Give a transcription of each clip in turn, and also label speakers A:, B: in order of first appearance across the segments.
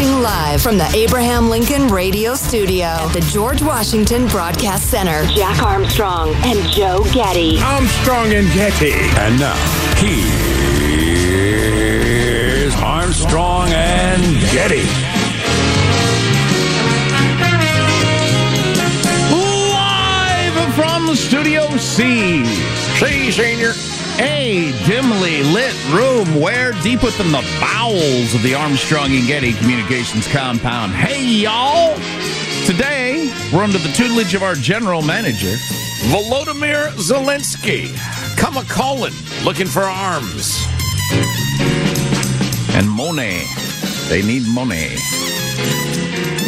A: Broadcasting live from the Abraham Lincoln Radio Studio at the George Washington Broadcast Center. Jack Armstrong and Joe Getty.
B: Armstrong and Getty.
C: And now, here's Armstrong and Getty.
B: Live from Studio C. C, Senior. A dimly lit room where deep within the bowels of the Armstrong and Getty Communications compound. Hey, y'all! Today, we're under the tutelage of our general manager,
D: Volodymyr Zelensky. Come a calling, looking for arms.
B: and Monet. They need money.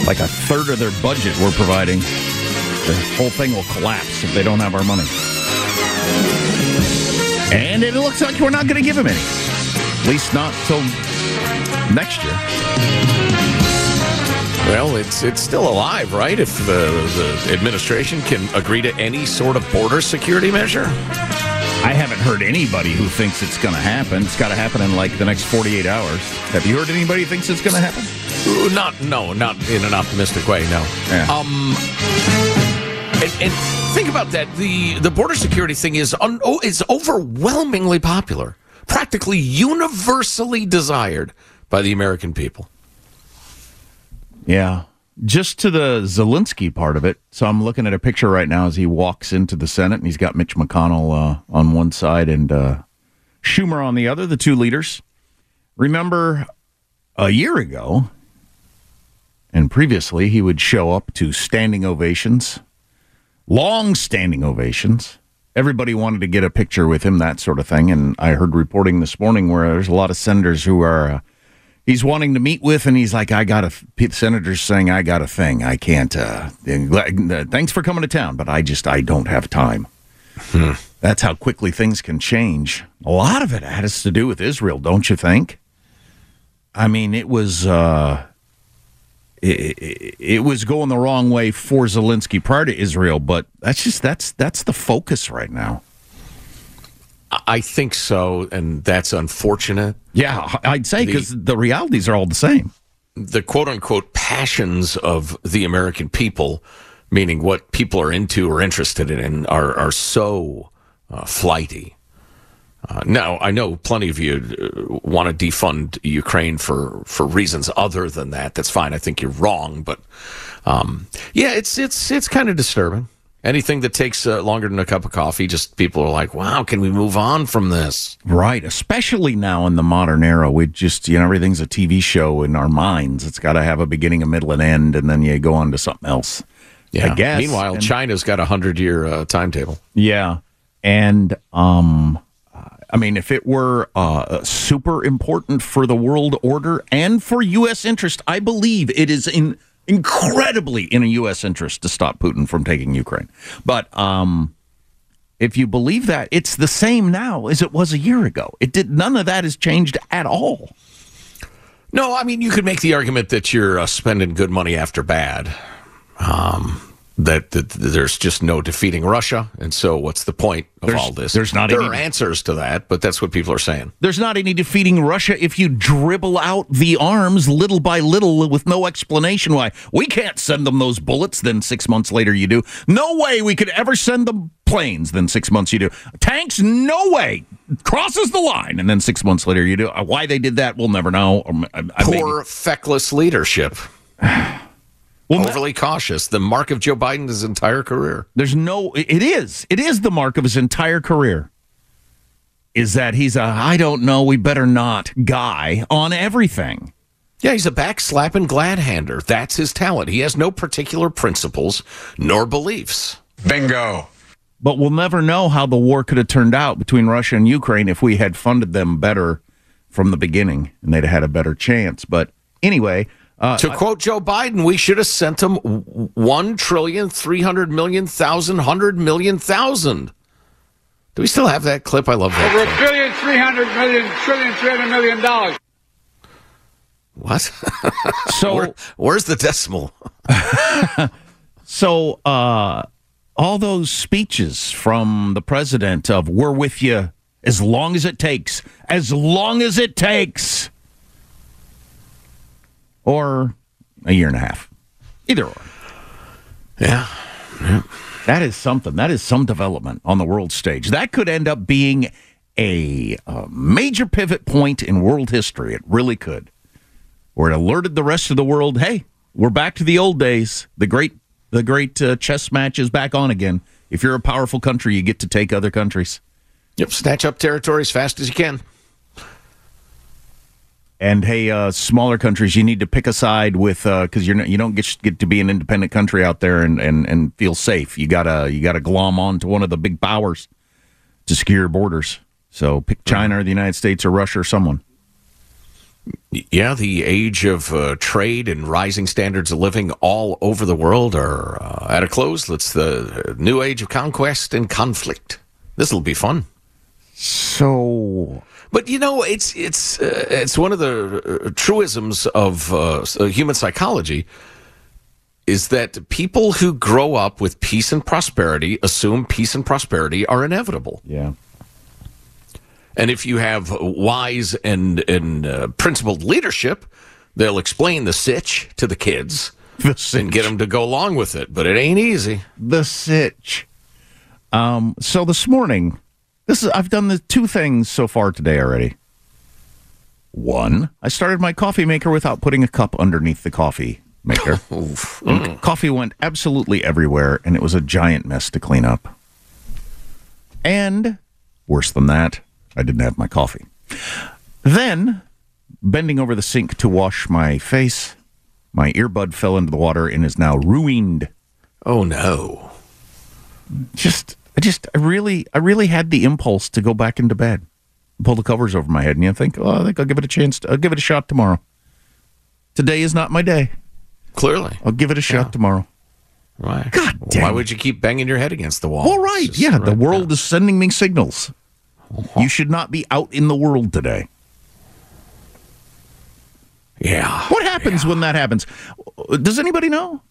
B: Like a third of their budget we're providing. The whole thing will collapse if they don't have our money. And it looks like we're not going to give him any. At least not till next year.
D: Well, it's it's still alive, right? If the, the administration can agree to any sort of border security measure.
B: I haven't heard anybody who thinks it's going to happen. It's got to happen in like the next 48 hours. Have you heard anybody who thinks it's going to happen?
D: Not no, not in an optimistic way. No.
B: Yeah.
D: Um. And, and think about that. The the border security thing is un, oh, it's overwhelmingly popular, practically universally desired by the American people.
B: Yeah. Just to the Zelensky part of it. So I'm looking at a picture right now as he walks into the Senate, and he's got Mitch McConnell uh, on one side and uh, Schumer on the other, the two leaders. Remember a year ago, and previously, he would show up to standing ovations, long standing ovations. Everybody wanted to get a picture with him, that sort of thing. And I heard reporting this morning where there's a lot of senators who are. Uh, he's wanting to meet with, and he's like, "I got a." Senator's saying, "I got a thing. I can't." Uh, uh, thanks for coming to town, but I just I don't have time. That's how quickly things can change. A lot of it has to do with Israel, don't you think? I mean, it was uh, it, it, it was going the wrong way for Zelensky prior to Israel, but that's just that's that's the focus right now.
D: I think so, and that's unfortunate.
B: Yeah, I'd say because the realities are all the same.
D: the quote unquote passions of the American people, meaning what people are into or interested in, are are so uh, flighty. Uh, no, I know plenty of you uh, want to defund Ukraine for, for reasons other than that. That's fine. I think you're wrong, but um, yeah, it's it's it's kind of disturbing. Anything that takes uh, longer than a cup of coffee, just people are like, "Wow, can we move on from this?"
B: Right, especially now in the modern era, we just you know everything's a TV show in our minds. It's got to have a beginning, a middle, and end, and then you go on to something else.
D: Yeah.
B: I guess.
D: Meanwhile,
B: And-
D: China's got a hundred year uh, timetable.
B: Yeah, and um, I mean, if it were uh, super important for the world order and for U.S. interest, I believe it is in incredibly in a U.S. interest to stop Putin from taking Ukraine. But um, if you believe that, it's the same now as it was a year ago. It did none of that has changed at all.
D: No, I mean you could make the argument that you're uh, spending good money after bad. Um, that, that there's just no defeating Russia, and so what's the point of
B: There's-
D: all this?
B: there's not
D: There
B: any-
D: are answers to that, but that's what people are saying.
B: There's not any defeating Russia if you dribble out the arms little by little with no explanation why. We can't send them those bullets, then six months later you do. No way we could ever send them planes, then six months you do. Tanks, no way. Crosses the line, and then six months later you do. Why they did that, we'll never know. Or, uh, uh, maybe-
D: Poor, feckless leadership.
B: Well,
D: Overly cautious. The mark of Joe Biden's entire career.
B: There's no. It is. It is the mark of his entire career. Is that he's a I don't know. We better not guy on everything.
D: Yeah, he's a backslapping glad hander. That's his talent. He has no particular principles nor beliefs.
C: Bingo.
B: But we'll never know how the war could have turned out between Russia and Ukraine if we had funded them better from the beginning and they'd have had a better chance. But anyway, uh,
D: To quote Joe Biden, we should have sent them one trillion three hundred million thousand hundred million thousand. Do we still have that clip? I love that.
E: Over a billion, three hundred million, trillion, three hundred million dollars.
D: What?
B: so
D: Where, where's the decimal?
B: so uh, all those speeches from the president of "We're with you as long as it takes, as long as it takes," or a year and a half, either or.
D: Yeah.
B: That is something. That is some development on the world stage. That could end up being a, uh major pivot point in world history. It really could. Where it alerted the rest of the world, hey, we're back to the old days. The great, the great uh, chess match is back on again. If you're a powerful country, you get to take other countries.
D: Yep. Snatch up territory as fast as you can.
B: And hey, uh, smaller countries, you need to pick a side with because you're not, you don't get get to be an independent country out there and, and, and feel safe. You gotta you gotta glom on to one of the big powers to secure your borders. So pick China or the United States or Russia or someone.
D: Yeah, the age of uh, trade and rising standards of living all over the world are uh, at a close. It's the new age of conquest and conflict. This will be fun.
B: So
D: But you know, it's it's uh, it's one of the uh, truisms of uh, uh, human psychology is that people who grow up with peace and prosperity assume peace and prosperity are inevitable.
B: yeah,
D: And if you have wise and and uh, principled leadership, they'll explain the sitch to the kids
B: the sitch.
D: and get them to go along with it. But it ain't easy.
B: the sitch. Um. So this morning, this is I've done the two things so far today already. One, I started my coffee maker without putting a cup underneath the coffee maker. Coffee went absolutely everywhere, and it was a giant mess to clean up. And worse than that, I didn't have my coffee. Then, bending over the sink to wash my face, my earbud fell into the water and is now ruined.
D: Oh no!
B: Just, I just, I really, I really had the impulse to go back into bed, pull the covers over my head, and you think, oh, I think I'll give it a chance. To, I'll give it a shot tomorrow. Today is not my day.
D: Clearly,
B: I'll give it a shot tomorrow.
D: right?
B: God
D: damn.
B: Why
D: would you keep banging your head against the wall?
B: All right.
D: Just
B: Yeah, the world
D: now.
B: is sending me signals. Uh-huh. You should not be out in the world today.
D: Yeah.
B: What happens when that happens? Does anybody know?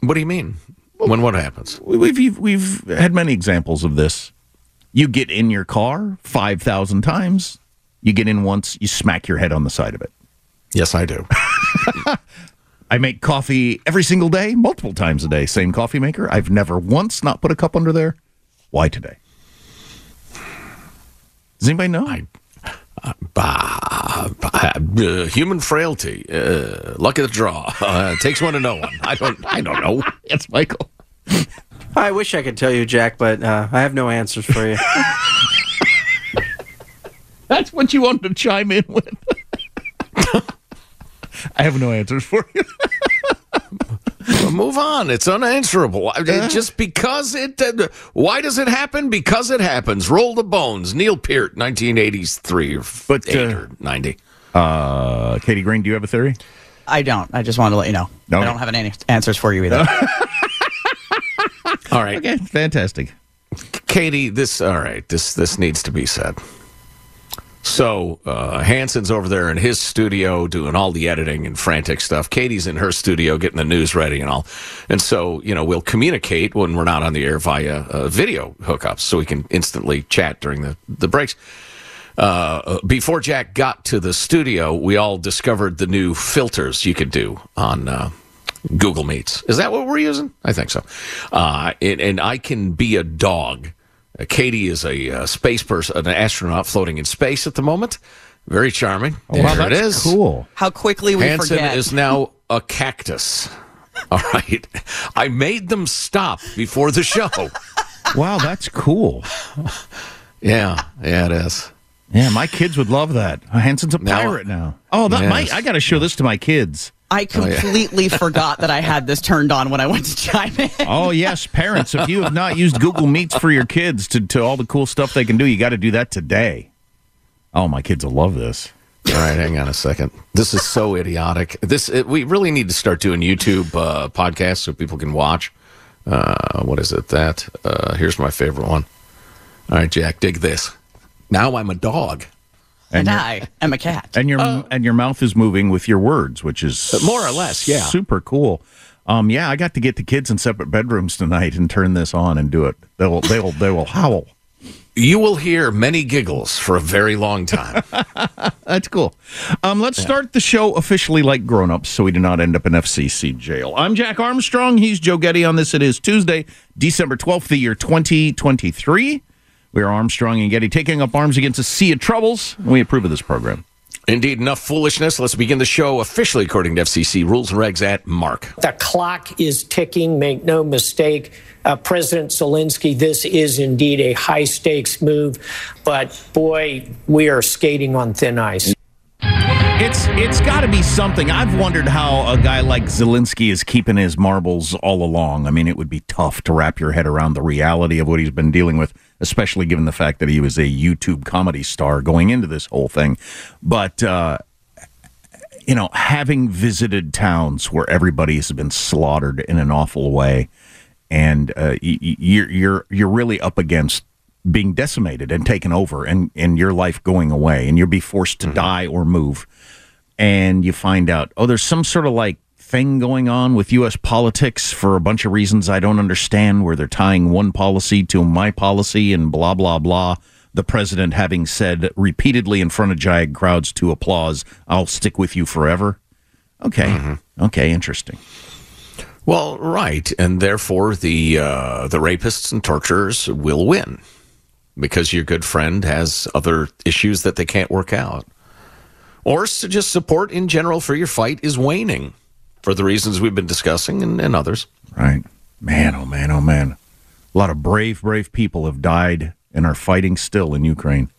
D: What do you mean? When what happens?
B: We've we've, we've had many examples of this. You get in your car five thousand times. You get in once, you smack your head on the side of it.
D: Yes, I do.
B: I make coffee every single day, multiple times a day. Same coffee maker. I've never once not put a cup under there. Why today? Does anybody know?
D: I, uh, bah, bah, uh, human frailty, uh, luck of the draw. Uh, takes one to know one. I don't. I don't know.
B: It's Michael.
F: I wish I could tell you, Jack, but uh, I have no answers for you.
B: That's what you wanted to chime in with. I have no answers for you.
D: Well, move on. It's unanswerable. I- it- just because it. Uh, why does it happen? Because it happens. Roll the bones. Neil Peart, 1983 or
B: But, uh,
D: or 90.
B: Uh, Katie Green, do you have a theory?
G: I don't. I just wanted to let you know.
B: Okay.
G: I don't have any answers for you either.
D: All right,
B: Okay, fantastic.
D: Katie. This. All right. This. This needs to be said. So uh, Hanson's over there in his studio doing all the editing and frantic stuff. Katie's in her studio getting the news ready and all. And so, you know, we'll communicate when we're not on the air via uh, video hookups so we can instantly chat during the, the breaks. Uh, before Jack got to the studio, we all discovered the new filters you could do on uh, Google Meets. Is that what we're using? I think so. Uh, and, and I can be a dog. Uh, Katie is a uh, space person, an astronaut floating in space at the moment. Very charming.
B: Oh, wow,
D: there it
B: that's
D: is.
B: cool.
G: How quickly we
D: Hanson
G: forget.
D: is now a cactus. All right. I made them stop before the show.
B: Wow, that's cool.
D: yeah, yeah, it is.
B: Yeah, my kids would love that. Hanson's a
D: Now-
B: pirate now. Oh, that
D: Yes.
B: my, I got to show this to my kids.
G: I completely forgot that I had this turned on when I went to chime in.
B: Oh yes, parents, if you have not used Google Meets for your kids to, to all the cool stuff they can do, you got to do that today. Oh, my kids will love this.
D: All right, hang on a second. This is so idiotic. This it, we really need to start doing YouTube uh, podcasts so people can watch. Uh, what is it? That uh, here's my favorite one. All right, Jack, dig this. Now I'm a dog.
G: And
B: your-
G: I am a cat.
B: and your and your mouth is moving with your words, which is
D: more or less, yeah.
B: super cool. Um, yeah, I got to get the kids in separate bedrooms tonight and turn this on and do it. They will they will they will howl.
D: You will hear many giggles for a very long time.
B: That's cool. Um, let's start the show officially like grown-ups so we do not end up in FCC jail. I'm Jack Armstrong. He's Joe Getty on this. It is Tuesday, December 12th, the year 2023. We are Armstrong and Getty taking up arms against a sea of troubles. and We approve of this program.
D: Indeed, enough foolishness. Let's begin the show officially according to FCC rules and regs at Mark.
H: The clock is ticking, make no mistake. Uh, President Zelensky, this is indeed a high stakes move, but boy, we are skating on thin ice.
B: It's it's got to be something. I've wondered how a guy like Zelensky is keeping his marbles all along. I mean, it would be tough to wrap your head around the reality of what he's been dealing with, especially given the fact that he was a YouTube comedy star going into this whole thing. But uh, you know, having visited towns where everybody has been slaughtered in an awful way, and uh, you're you're you're really up against being decimated and taken over, and and your life going away, and you'll be forced to die or move, and you find out, oh, there's some sort of like thing going on with U.S. politics for a bunch of reasons I don't understand, where they're tying one policy to my policy and blah blah blah. The president having said repeatedly in front of giant crowds to applause, "I'll stick with you forever." Okay, okay, interesting.
D: Well, right, and therefore the uh, the rapists and torturers will win because your good friend has other issues that they can't work out, or just support in general for your fight is waning for the reasons we've been discussing and, and others.
B: Right. Man, oh man, oh man. A lot of brave, brave people have died and are fighting still in Ukraine.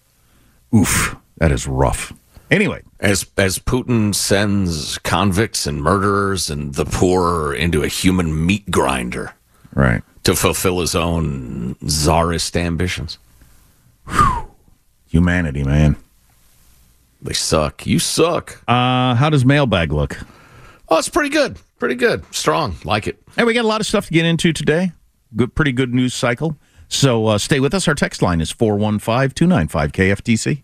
B: Oof, that is rough. Anyway,
D: As as Putin sends convicts and murderers and the poor into a human meat grinder
B: right.
D: to fulfill his own czarist ambitions.
B: Humanity, man.
D: They suck. You suck.
B: Uh, how does mailbag look?
D: Oh, it's pretty good. Pretty good. Strong. Like it.
B: Hey, we got a lot of stuff to get into today. Good, pretty good news cycle. So uh, stay with us. Our text line is 415 295 KFTC.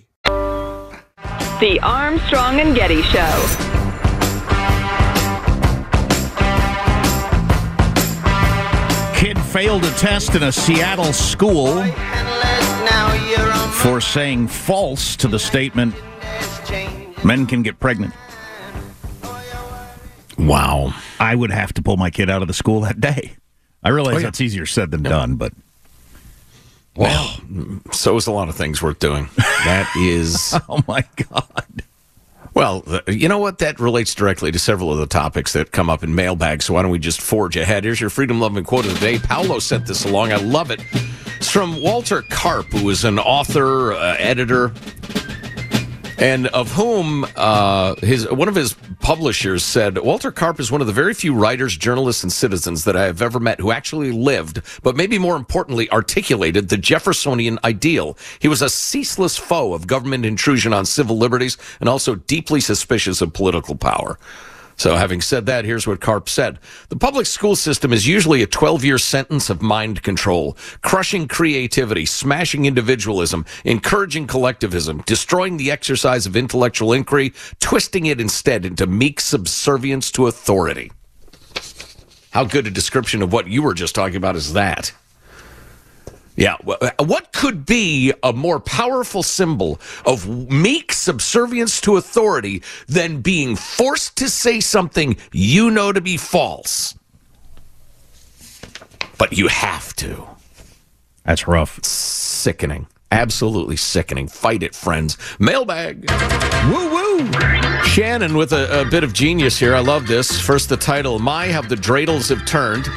A: The Armstrong and Getty Show.
B: Kid failed a test in a Seattle school for saying false to the statement men can get pregnant.
D: Wow.
B: I would have to pull my kid out of the school that day. I realize
D: Oh, yeah.
B: that's easier said than done, but
D: Well, so is a lot of things worth doing. That is.
B: oh my God.
D: Well, uh, you know what? That relates directly to several of the topics that come up in mailbag. So why don't we just forge ahead? Here's your freedom loving quote of the day. Paolo sent this along. I love it. It's from Walter Karp, who is an author, uh, editor, and of whom uh, his one of his publishers said Walter Karp is one of the very few writers, journalists, and citizens that I have ever met who actually lived, but maybe more importantly, articulated the Jeffersonian ideal. He was a ceaseless foe of government intrusion on civil liberties and also deeply suspicious of political power. So, having said that, here's what Karp said. The public school system is usually a 12 year sentence of mind control, crushing creativity, smashing individualism, encouraging collectivism, destroying the exercise of intellectual inquiry, twisting it instead into meek subservience to authority. How good a description of what you were just talking about is that? Yeah. Uh, what could be a more powerful symbol of meek subservience to authority than being forced to say something you know to be false? But you have to.
B: That's rough.
D: Sickening. Absolutely sickening. Fight it, friends. Mailbag.
B: Woo woo.
D: Shannon with a, a bit of genius here. I love this. First, the title My, How the Dreidels Have Turned.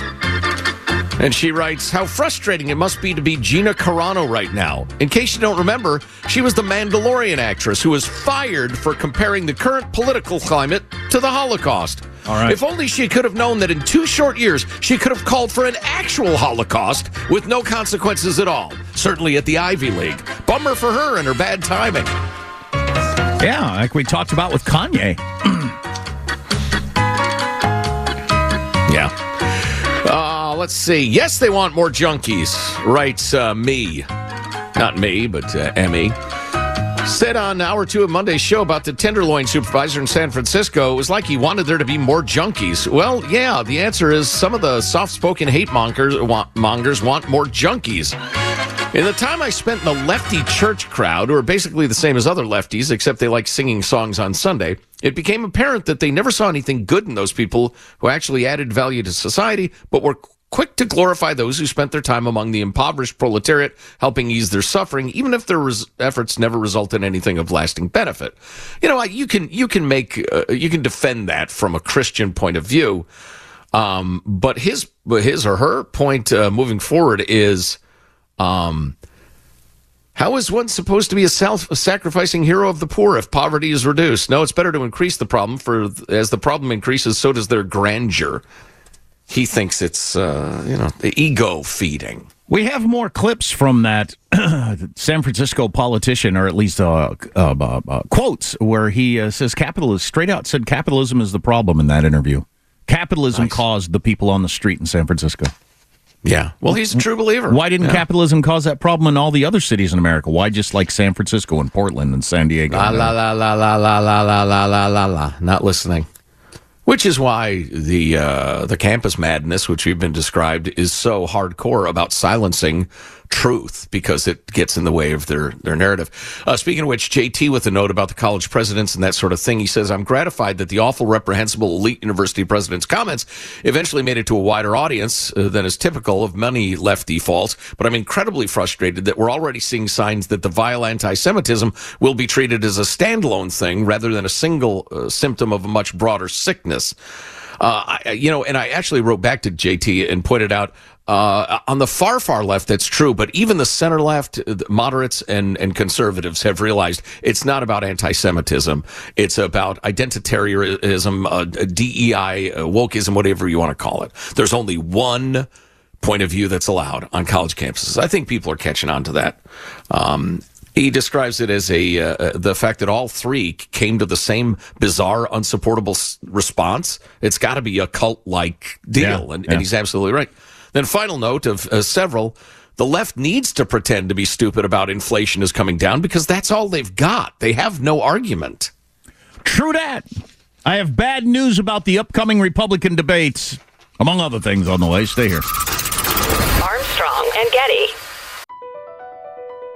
D: And she writes, How frustrating it must be to be Gina Carano right now. In case you don't remember, she was the Mandalorian actress who was fired for comparing the current political climate to the Holocaust.
B: All right.
D: If only she could have known that in two short years, she could have called for an actual Holocaust with no consequences at all. Certainly at the Ivy League. Bummer for her and her bad timing.
B: Yeah, like we talked about with Kanye.
D: let's see. Yes, they want more junkies, writes uh, me. Not me, but uh, Emmy. Said on hour two of Monday's show about the Tenderloin supervisor in San Francisco, it was like he wanted there to be more junkies. Well, yeah, the answer is some of the soft spoken hate mongers want, mongers want more junkies. In the time I spent in the lefty church crowd, who are basically the same as other lefties, except they like singing songs on Sunday, It became apparent that they never saw anything good in those people who actually added value to society, but were quick to glorify those who spent their time among the impoverished proletariat, helping ease their suffering, even if their res- efforts never result in anything of lasting benefit. You know, you can you can make uh, you can defend that from a Christian point of view, um, but his his or her point uh, moving forward is. Um, how is one supposed to be a self-sacrificing hero of the poor if poverty is reduced? No, it's better to increase the problem. For as the problem increases, so does their grandeur. He thinks it's uh, you know the ego feeding.
B: We have more clips from that San Francisco politician, or at least uh, uh, uh, uh quotes where he uh, says capitalism straight out said capitalism is the problem in that interview. Capitalism nice. caused the people on the street in San Francisco.
D: Yeah. Well, he's a true believer.
B: Why didn't
D: yeah.
B: capitalism cause that problem in all the other cities in America? Why just like San Francisco and Portland and San Diego?
D: La la la la la la la la la la la la. Not listening. Which is why the uh, the campus madness, which we've been described, is so hardcore about silencing truth because it gets in the way of their, their narrative. Uh, speaking of which, JT with a note about the college presidents and that sort of thing, he says, I'm gratified that the awful, reprehensible elite university president's comments eventually made it to a wider audience uh, than is typical of many lefty faults. But I'm incredibly frustrated that we're already seeing signs that the vile anti Semitism will be treated as a standalone thing rather than a single uh, symptom of a much broader sickness. Uh, I, you know, and I actually wrote back to JT and pointed out uh, on the far, far left, that's true, but even the center left, moderates and, and conservatives have realized it's not about anti Semitism. It's about identitarianism, uh, DEI, uh, wokeism, whatever you want to call it. There's only one point of view that's allowed on college campuses. I think people are catching on to that. Um, he describes it as a uh, uh the fact that all three came to the same bizarre, unsupportable response. It's got to be a cult like deal, yeah, and, yeah. and he's absolutely right. Then, final note of uh, several the left needs to pretend to be stupid about inflation is coming down because that's all they've got. They have no argument.
B: True that. I have bad news about the upcoming Republican debates, among other things on the way. Stay here.
A: Armstrong and Getty.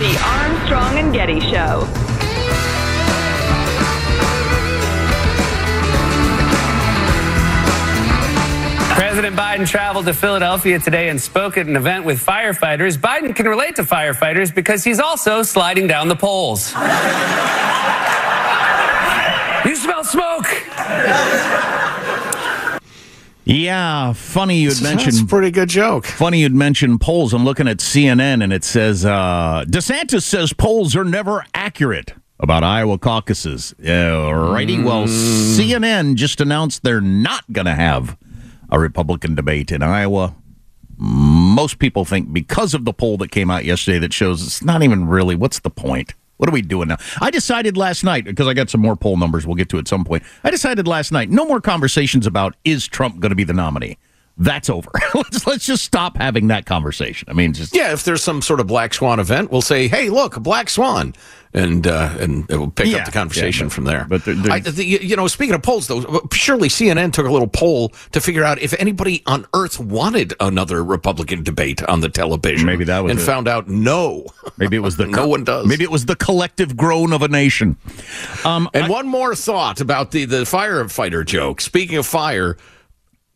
A: The Armstrong and Getty Show.
I: President Biden traveled to Philadelphia today and spoke at an event with firefighters. Biden can relate to firefighters because he's also sliding down the poles. you smell smoke!
B: Yeah, funny you'd
D: That's
B: mention
D: a pretty good joke.
B: Funny you'd mention polls. I'm looking at CNN and it says uh, DeSantis says polls are never accurate about Iowa caucuses. Yeah, righty. Well, CNN just announced they're not going to have a Republican debate in Iowa. Most people think because of the poll that came out yesterday that shows it's not even really what's the point. What are we doing now? I decided last night because I got some more poll numbers. We'll get to at some point. I decided last night no more conversations about is Trump going to be the nominee. That's over. let's let's just stop having that conversation. I mean, just
D: Yeah, if there's some sort of black swan event, we'll say, "Hey, look, a black swan," and uh, and we'll pick
B: Yeah,
D: up the conversation
B: yeah, but-
D: from there.
B: but
D: I, the, you know, speaking of polls, though, surely CNN took a little poll to figure out if anybody on Earth wanted another Republican debate on the television.
B: Maybe that was
D: and
B: it.
D: found out no.
B: maybe it was the
D: No one does.
B: Maybe it was the collective groan of a nation. Um,
D: And one more thought about the the firefighter joke. Speaking of fire,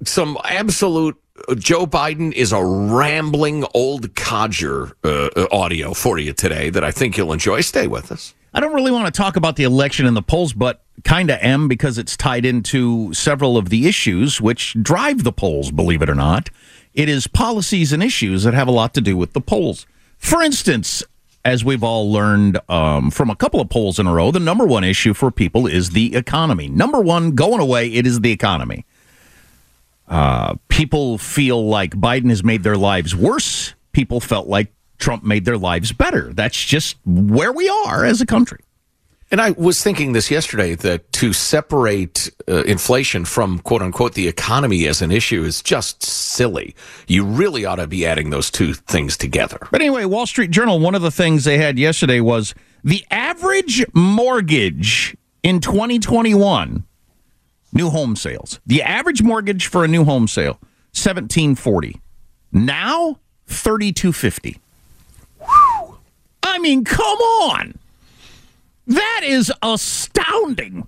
D: some absolute uh, Joe Biden is a rambling old codger uh, uh, audio for you today that I think you'll enjoy. Stay with us.
B: I don't really want to talk about the election and the polls, but kind of am because it's tied into several of the issues which drive the polls, believe it or not. It is policies and issues that have a lot to do with the polls. For instance, as we've all learned um, from a couple of polls in a row, the number one issue for people is the economy. Number one, going away, it is the economy. Uh, people feel like Biden has made their lives worse. People felt like Trump made their lives better. That's just where we are as a country.
D: And I was thinking this yesterday that to separate uh, inflation from quote unquote the economy as an issue is just silly. You really ought to be adding those two things together.
B: But anyway, Wall Street Journal, one of the things they had yesterday was the average mortgage in 2021, new home sales. The average mortgage for a new home sale, 1740. Now, 3250. Whew. I mean, come on. That is astounding.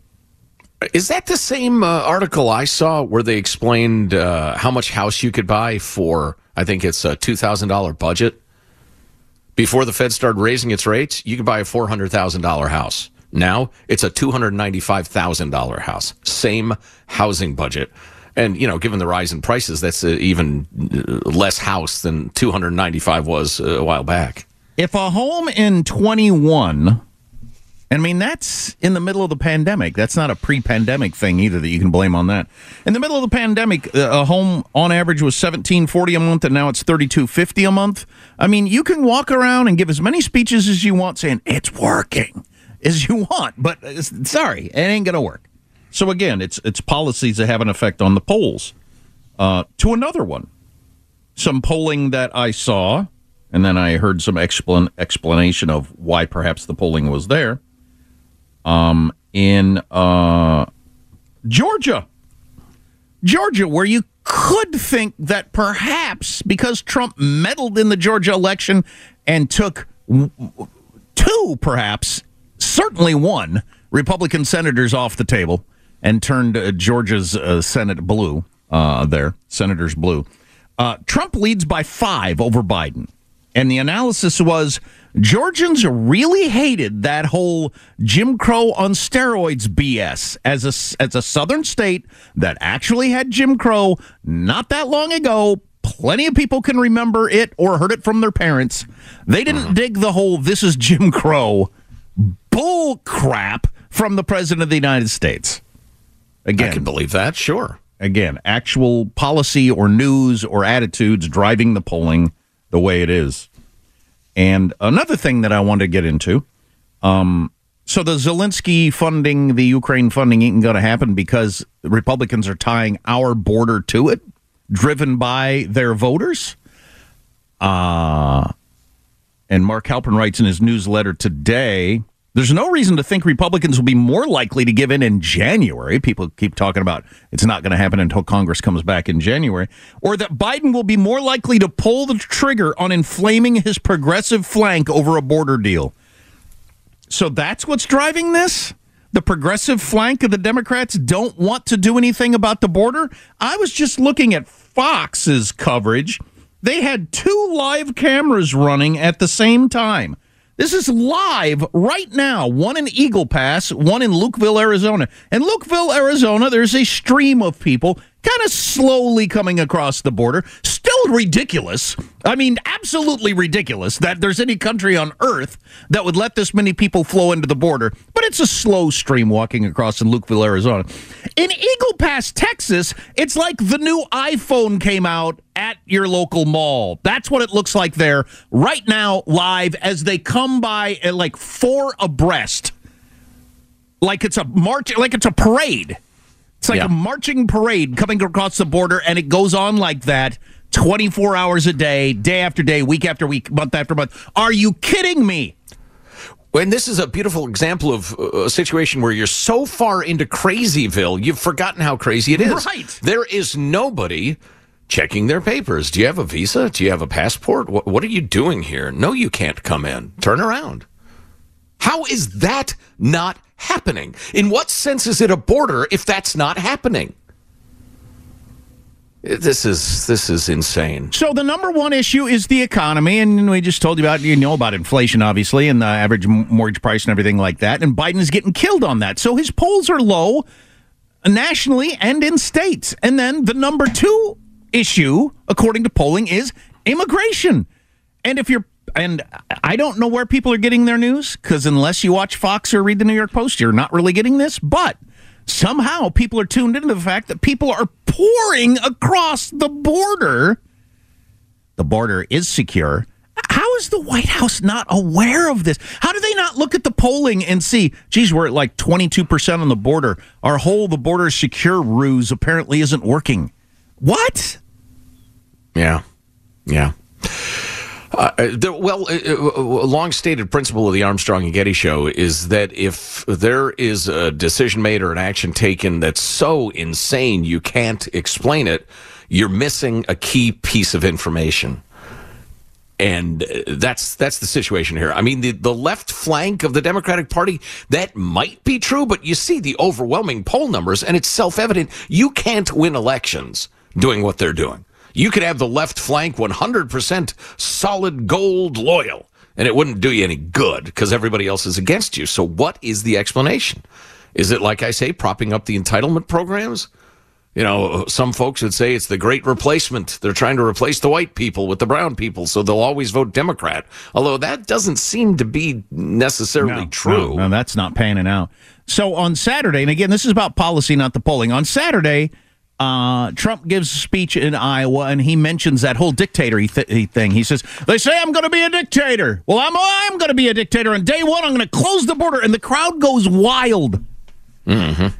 D: Is that the same uh, article I saw where they explained uh, how much house you could buy for? I think it's a two thousand dollar budget. Before the Fed started raising its rates, you could buy a four hundred thousand dollar house. Now it's a two hundred ninety five thousand dollar house. Same housing budget, and you know, given the rise in prices, that's even uh, less house than two hundred ninety five was uh, a while back.
B: If a home in 21, I mean, that's in the middle of the pandemic. That's not a pre pandemic thing either that you can blame on that. In the middle of the pandemic, uh, a home on average was 1740 a month and now it's 3250 a month. I mean, you can walk around and give as many speeches as you want saying it's working as you want, but uh, sorry, it ain't going to work. So again, it's it's policies that have an effect on the polls. Uh, to another one, some polling that I saw, and then I heard some explan- explanation of why perhaps the polling was there. Um, in uh, Georgia, Georgia, where you could think that perhaps because Trump meddled in the Georgia election and took two, perhaps certainly won Republican senators off the table and turned uh, Georgia's uh, Senate blue. Uh, there, senators blue. Uh, Trump leads by five over Biden. And the analysis was Georgians really hated that whole Jim Crow on steroids BS as a, as a southern state that actually had Jim Crow not that long ago. Plenty of people can remember it or heard it from their parents. They didn't dig the whole this is Jim Crow bull crap from the President of the United States. Again,
D: I can believe that. Sure.
B: Again, actual policy or news or attitudes driving the polling the way it is. And another thing that I wanted to get into um, so the Zelensky funding, the Ukraine funding ain't going to happen because Republicans are tying our border to it, driven by their voters. Uh, and Mark Halperin writes in his newsletter today there's no reason to think Republicans will be more likely to give in in January. People keep talking about it's not going to happen until Congress comes back in January. Or that Biden will be more likely to pull the trigger on inflaming his progressive flank over a border deal. So that's what's driving this? the progressive flank of the Democrats don't want to do anything about the border. I was just looking at Fox's coverage. They had two live cameras running at the same time. This is live right now. One in Eagle Pass, one in Lukeville, Arizona. And Lukeville, Arizona, there's a stream of people kind of slowly coming across the border. Still ridiculous. I mean, absolutely ridiculous that there's any country on earth that would let this many people flow into the border. But it's a slow stream walking across in Lukeville, Arizona. In Eagle Pass, Texas, it's like the new iPhone came out at your local mall. That's what it looks like there right now, live, as they come by at like four abreast. Like it's a march, like it's a parade. It's like
D: Yeah.
B: a marching parade coming across the border, and it goes on like that 24 hours a day, day after day, week after week, month after month. Are you kidding me?
D: And this is a beautiful example of uh, a situation where you're so far into crazyville, you've forgotten how crazy it is.
B: Right.
D: There is nobody checking their papers. Do you have a visa? Do you have a passport? What, what are you doing here? No, you can't come in. Turn around. How is that not happening? In what sense is it a border if that's not happening? This is this is insane.
B: So the number one issue is the economy, and we just told you about you know about inflation, obviously, and the average mortgage price and everything like that. And Biden is getting killed on that. So his polls are low nationally and in states. And then the number two issue, according to polling, is immigration. And if you're and I don't know where people are getting their news because unless you watch Fox or read the New York Post, you're not really getting this. But somehow people are tuned into the fact that people are pouring across the border. The border is secure. How is the White House not aware of this? How do they not look at the polling and see, geez, we're at like 22% on the border. Our whole the border secure ruse apparently isn't working. What?
D: Yeah, yeah. Uh, the, well, uh, uh, a long-stated principle of the Armstrong and Getty show is that if there is a decision made or an action taken that's so insane you can't explain it, you're missing a key piece of information. And uh, that's that's the situation here. I mean, the, the left flank of the Democratic Party, that might be true, but you see the overwhelming poll numbers, and it's self evident you can't win elections doing what they're doing. You could have the left flank 100% solid gold loyal, and it wouldn't do you any good because everybody else is against you. So, what is the explanation? Is it, like I say, propping up the entitlement programs? You know, some folks would say it's the great replacement. They're trying to replace the white people with the brown people, so they'll always vote Democrat. Although that doesn't seem to be necessarily true.
B: No, no, that's not panning out. So on Saturday, and again, this is about policy, not the polling. On Saturday, uh, Trump gives a speech in Iowa, and he mentions that whole dictator th- thing. He says, "They say I'm going to be a dictator. Well, I'm I'm going to be a dictator. On day one, I'm going to close the border." And the crowd goes wild.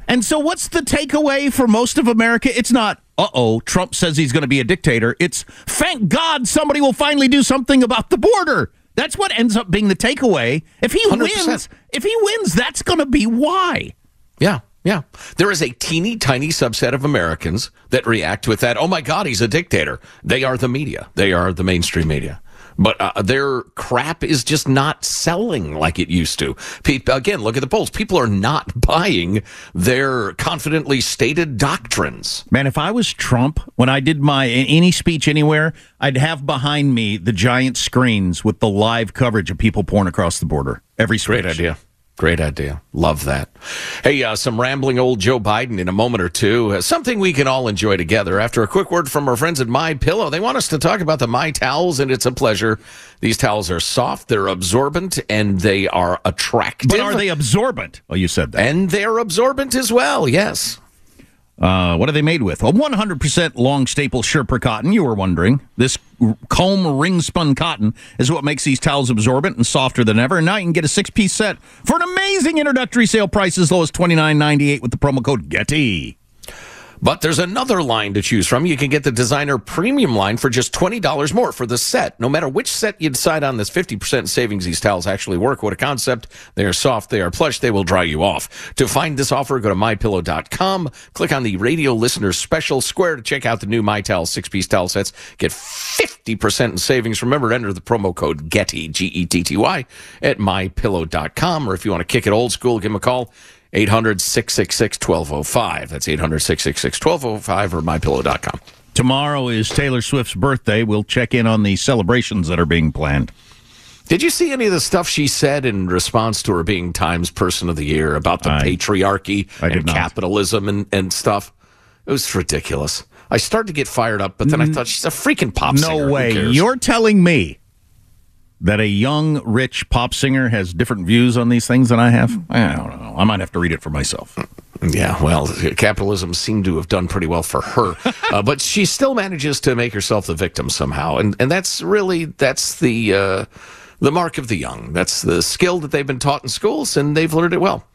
B: And so, what's the takeaway for most of America? It's not, uh oh, Trump says he's going to be a dictator. It's, thank God somebody will finally do something about the border. That's what ends up being the takeaway. If he
D: 100%.
B: wins, if he wins, that's going to be why.
D: Yeah, yeah. There is a teeny tiny subset of Americans that react with that. Oh my God, he's a dictator. They are the media. They are the mainstream media. But uh, their crap is just not selling like it used to. People, again, look at the polls. People are not buying their confidently stated doctrines.
B: Man, if I was Trump, when I did my any speech anywhere, I'd have behind me the giant screens with the live coverage of people pouring across the border. Every speech.
D: Great idea. Great idea. Love that. Hey, uh, some rambling old Joe Biden in a moment or two. Uh, something we can all enjoy together. After a quick word from our friends at My Pillow, they want us to talk about the My Towels, and it's a pleasure. These towels are soft, they're absorbent, and they are attractive.
B: But are they absorbent? Oh, you said that.
D: And they're absorbent as well. Yes.
B: Uh, what are they made with? A 100% long staple Sherpa cotton, you were wondering. This comb ring spun cotton is what makes these towels absorbent and softer than ever. And now you can get a six piece set for an amazing introductory sale price as low as $29.98 with the promo code GETTY.
D: But there's another line to choose from. You can get the designer premium line for just $20 more for the set. No matter which set you decide on, this 50% savings. These towels actually work. What a concept. They are soft. They are plush. They will dry you off. To find this offer, go to mypillow.com. Click on the radio listener special square to check out the new My Towel six piece towel sets. Get 50% in savings. Remember to enter the promo code GETTY, G E T T Y, at mypillow.com. Or if you want to kick it old school, give them a call. 800 666 1205. That's 800 666 1205 or mypillow.com.
B: Tomorrow is Taylor Swift's birthday. We'll check in on the celebrations that are being planned.
D: Did you see any of the stuff she said in response to her being Times Person of the Year about the
B: I-
D: patriarchy
B: I
D: and capitalism and, and stuff? It was ridiculous. I started to get fired up, but then I thought she's a freaking pop singer.
B: No way. You're telling me that a young, rich pop singer has different views on these things than I have? I don't know. I might have to read it for myself.
D: Yeah, well, capitalism seemed to have done pretty well for her, uh, but she still manages to make herself the victim somehow, and and that's really that's the uh, the mark of the young. That's the skill that they've been taught in schools, and they've learned it well.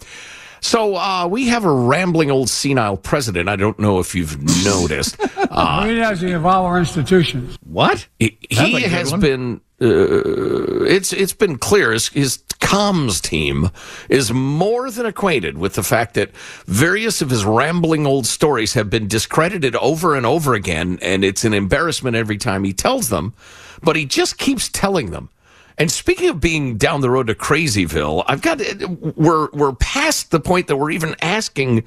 D: So uh, we have a rambling old senile president. I don't know if you've noticed. Uh,
E: He does the of our institutions.
B: What?
D: he
E: That's
D: he
E: good
D: has been uh, it's it's been clear. His, his comms team is more than acquainted with the fact that various of his rambling old stories have been discredited over and over again and it's an embarrassment every time he tells them but he just keeps telling them. And speaking of being down the road to crazyville i've got we're we're past the point that we're even asking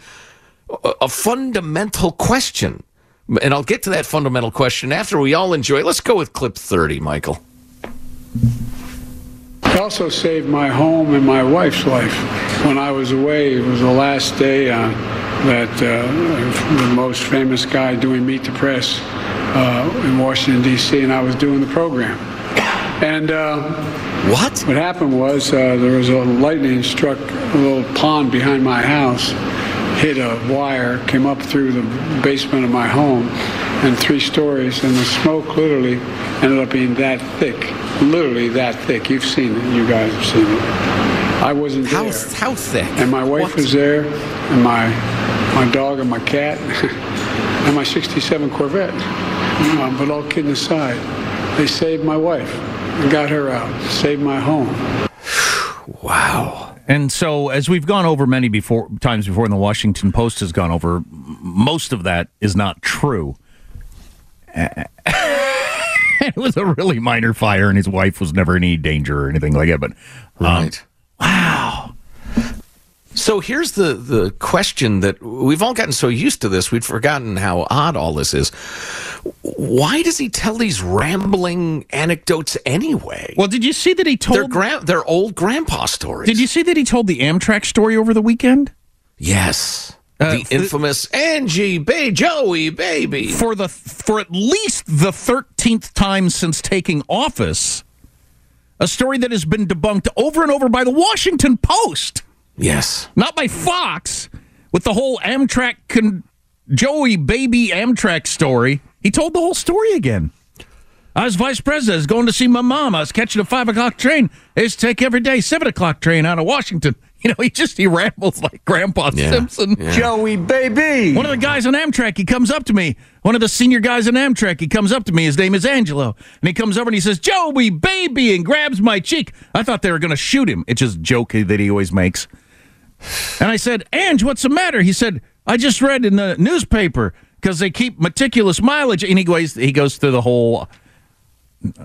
D: a, a fundamental question and I'll get to that fundamental question after we all enjoy. Let's go with clip 30, Michael.
E: It also saved my home and my wife's life. When I was away, it was the last day uh, that uh, the most famous guy doing Meet the Press uh, in Washington, D.C., and I was doing the program. And uh,
D: what?
E: What happened was uh, there was a lightning struck a little pond behind my house, hit a wire, came up through the basement of my home, and three stories, and the smoke literally ended up being that thick, literally that thick. You've seen it. You guys have seen it. I wasn't
D: How,
E: there.
D: how thick?
E: And my wife was there, and my my dog and my cat, and my '67 Corvette. Um, but all kidding aside, they saved my wife got her out, saved my home.
B: Wow. And so, as we've gone over many before times before, and the Washington Post has gone over, most of that is not true. it was a really minor fire, and his wife was never in any danger or anything like that. But um,
D: right. Wow. So here's the, the question that we've all gotten so used to this, we'd forgotten how odd all this is. Why does he tell these rambling anecdotes anyway?
B: Well, did you see that he told
D: their gra- their old grandpa stories?
B: Did you see that he told the Amtrak story over the weekend?
D: Yes.
B: Uh,
D: the infamous Angie Bay Joey baby.
B: For the for at least the thirteenth time since taking office, a story that has been debunked over and over by the Washington Post.
D: Yes.
B: Not by Fox with the whole Amtrak con- Joey baby Amtrak story. He told the whole story again. I was vice president. I was going to see my mom. I was catching a five o'clock train. I used to take every day seven o'clock train out of Washington. You know, he just he rambles like Grandpa
J: Yeah,
B: Simpson.
J: yeah. Joey baby.
B: One of the guys on Amtrak, he comes up to me. One of the senior guys on Amtrak, he comes up to me. His name is Angelo, and he comes over and he says, "Joey baby," and grabs my cheek. I thought they were going to shoot him. It's just a joke that he always makes. And I said, Ange, what's the matter? He said, I just read in the newspaper because they keep meticulous mileage. And he goes, he goes through the whole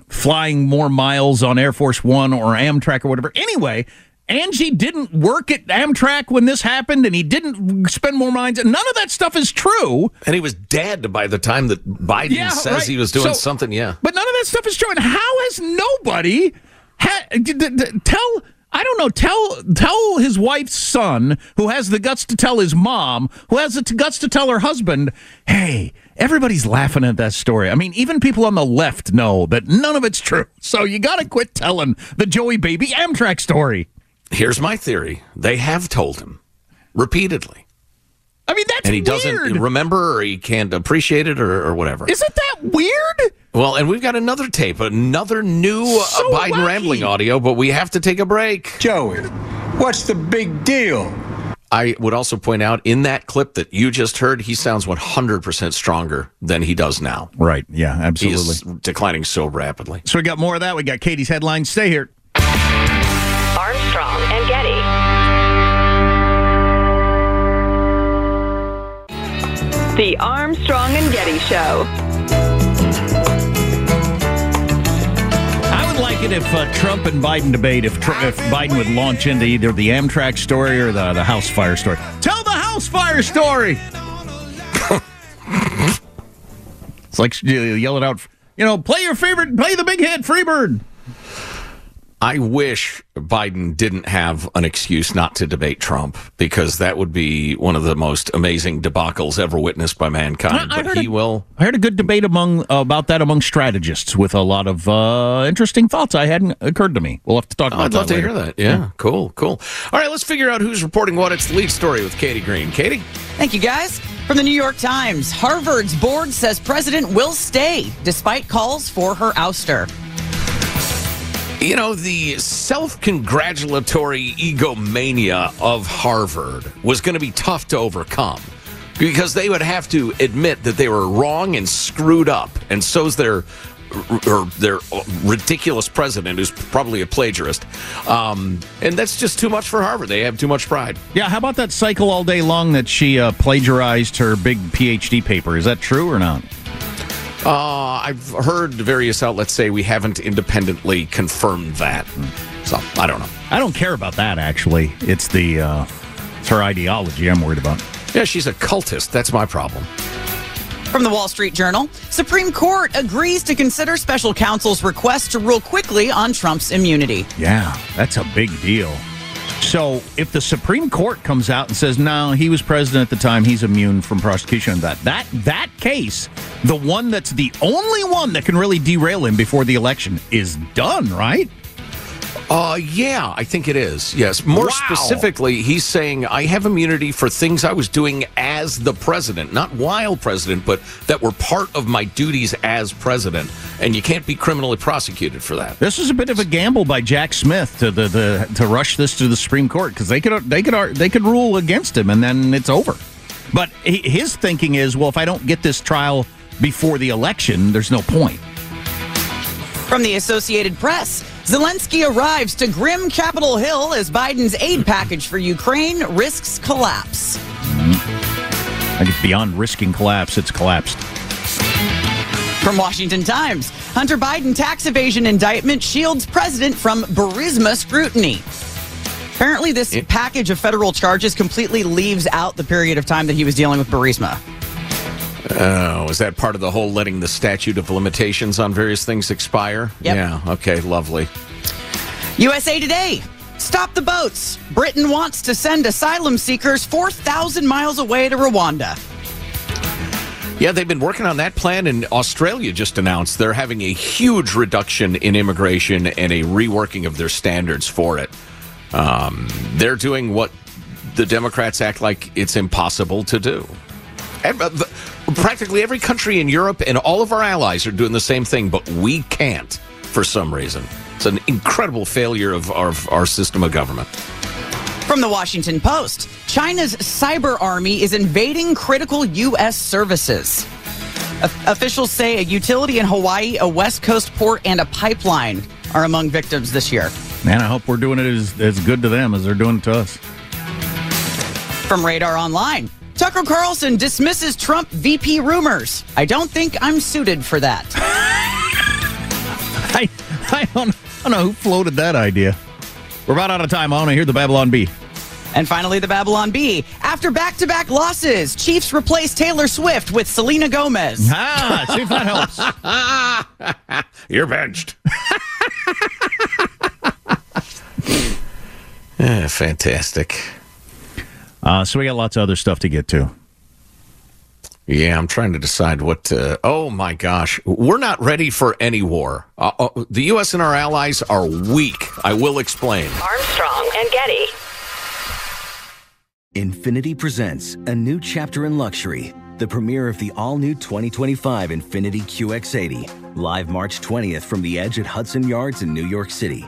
B: flying more miles on Air Force One or Amtrak or whatever. Anyway, Angie didn't work at Amtrak when this happened, and he didn't spend more miles. None of that stuff is true.
D: And he was dead by the time that Biden
B: Yeah,
D: says
B: right.
D: he was doing
B: So-
D: something. Yeah.
B: But none of that stuff is true. And how has nobody ha- d- d- d- tell? I don't know. Tell tell his wife's son, who has the guts to tell his mom, who has the guts to tell her husband, "Hey, everybody's laughing at that story." I mean, even people on the left know that none of it's true. So you got to quit telling the Joey Baby Amtrak story.
D: Here's my theory. They have told him repeatedly.
B: I mean, that's
D: and he
B: weird.
D: doesn't remember or he can't appreciate it or, or whatever.
B: Isn't that weird?
D: Well, and we've got another tape, another new uh,
B: So
D: Biden
B: wacky.
D: rambling audio, but we have to take a break.
J: Joey, what's the big deal?
D: I would also point out in that clip that you just heard, he sounds 100% stronger than he does now.
B: Right. Yeah, absolutely.
D: He's declining so rapidly.
B: So we got more of that. We got Katie's headlines. Stay here.
A: The Armstrong and Getty Show.
B: I would like it if uh, Trump and Biden debate if Tr- if Biden would launch into either the Amtrak story or the the house fire story. Tell the house fire story. it's like you yell it out. You know, play your favorite, play the big hit, Freebird.
D: I wish Biden didn't have an excuse not to debate Trump because that would be one of the most amazing debacles ever witnessed by mankind.
B: I- I
D: but he
B: a-
D: will.
B: I heard a good debate among about that among strategists with a lot of uh, interesting thoughts. I hadn't occurred to me. We'll have to talk
D: Oh,
B: about
D: I'd
B: that.
D: love to
B: later.
D: hear that. Yeah, cool, cool. All right, let's figure out who's reporting what. It's the lead story with Katie Green. Katie?
G: Thank you, guys. From the New York Times, Harvard's board says president will stay despite calls for her ouster.
D: You know, the self congratulatory egomania of Harvard was going to be tough to overcome because they would have to admit that they were wrong and screwed up. And so's their. Or their ridiculous president, who's probably a plagiarist, um, and that's just too much for Harvard. They have too much pride.
B: Yeah, how about that cycle all day long that she uh, plagiarized her big PhD paper? Is that true or not?
D: Uh, I've heard various outlets say we haven't independently confirmed that, so I don't know.
B: I don't care about that. Actually, it's the uh, it's her ideology I'm worried about.
D: Yeah, she's a cultist. That's my problem.
G: From the Wall Street Journal, Supreme Court agrees to consider special counsel's request to rule quickly on Trump's immunity.
B: Yeah, that's a big deal. So if the Supreme Court comes out and says no, he was president at the time, he's immune from prosecution. That that that case, the one that's the only one that can really derail him before the election, is done. Right?
D: Uh, yeah, I think it is. Yes. More
B: Wow.
D: specifically, he's saying I have immunity for things I was doing as the president, not while president, but that were part of my duties as president. And you can't be criminally prosecuted for that.
B: This is a bit of a gamble by Jack Smith to the, the to rush this to the Supreme Court because they could they could they could rule against him and then it's over. But he, his thinking is, well, if I don't get this trial before the election, there's no point.
G: From the Associated Press, Zelensky arrives to grim Capitol Hill as Biden's aid package for Ukraine risks collapse.
B: I think beyond risking collapse, it's collapsed.
G: From Washington Times, Hunter Biden tax evasion indictment shields president from Burisma scrutiny. Apparently, this package of federal charges completely leaves out the period of time that he was dealing with Burisma.
D: Oh, is that part of the whole letting the statute of limitations on various things expire?
G: Yep.
D: Yeah. Okay. Lovely.
G: USA Today. Stop the boats. Britain wants to send asylum seekers 4,000 miles away to Rwanda.
D: Yeah, they've been working on that plan, and Australia just announced they're having a huge reduction in immigration and a reworking of their standards for it. Um, they're doing what the Democrats act like it's impossible to do. Ev- uh, the- Practically every country in Europe and all of our allies are doing the same thing, but we can't for some reason. It's an incredible failure of our, of our system of government.
G: From the Washington Post, China's cyber army is invading critical U.S. services. O- officials say a utility in Hawaii, a West Coast port, and a pipeline are among victims this year.
B: Man, I hope we're doing it as, as good to them as they're doing it to us.
G: From Radar Online, Tucker Carlson dismisses Trump VP rumors. I don't think I'm suited for that.
B: I, I, don't, I don't know who floated that idea. We're about out of time. I want to hear the Babylon Bee.
G: And finally, the Babylon Bee. After back to back losses, Chiefs replace Taylor Swift with Selena Gomez.
B: Ah, see if that helps.
D: You're benched. Eh, fantastic.
B: Uh, so we got lots of other stuff to get to.
D: Yeah, I'm trying to decide what to. Oh my gosh, we're not ready for any war. Uh, uh, the U.S. and our allies are weak. I will explain.
A: Armstrong and Getty.
K: Infiniti presents a new chapter in luxury, the premiere of the all new 2025 Infiniti QX80, live March 20th from the edge at Hudson Yards in New York City,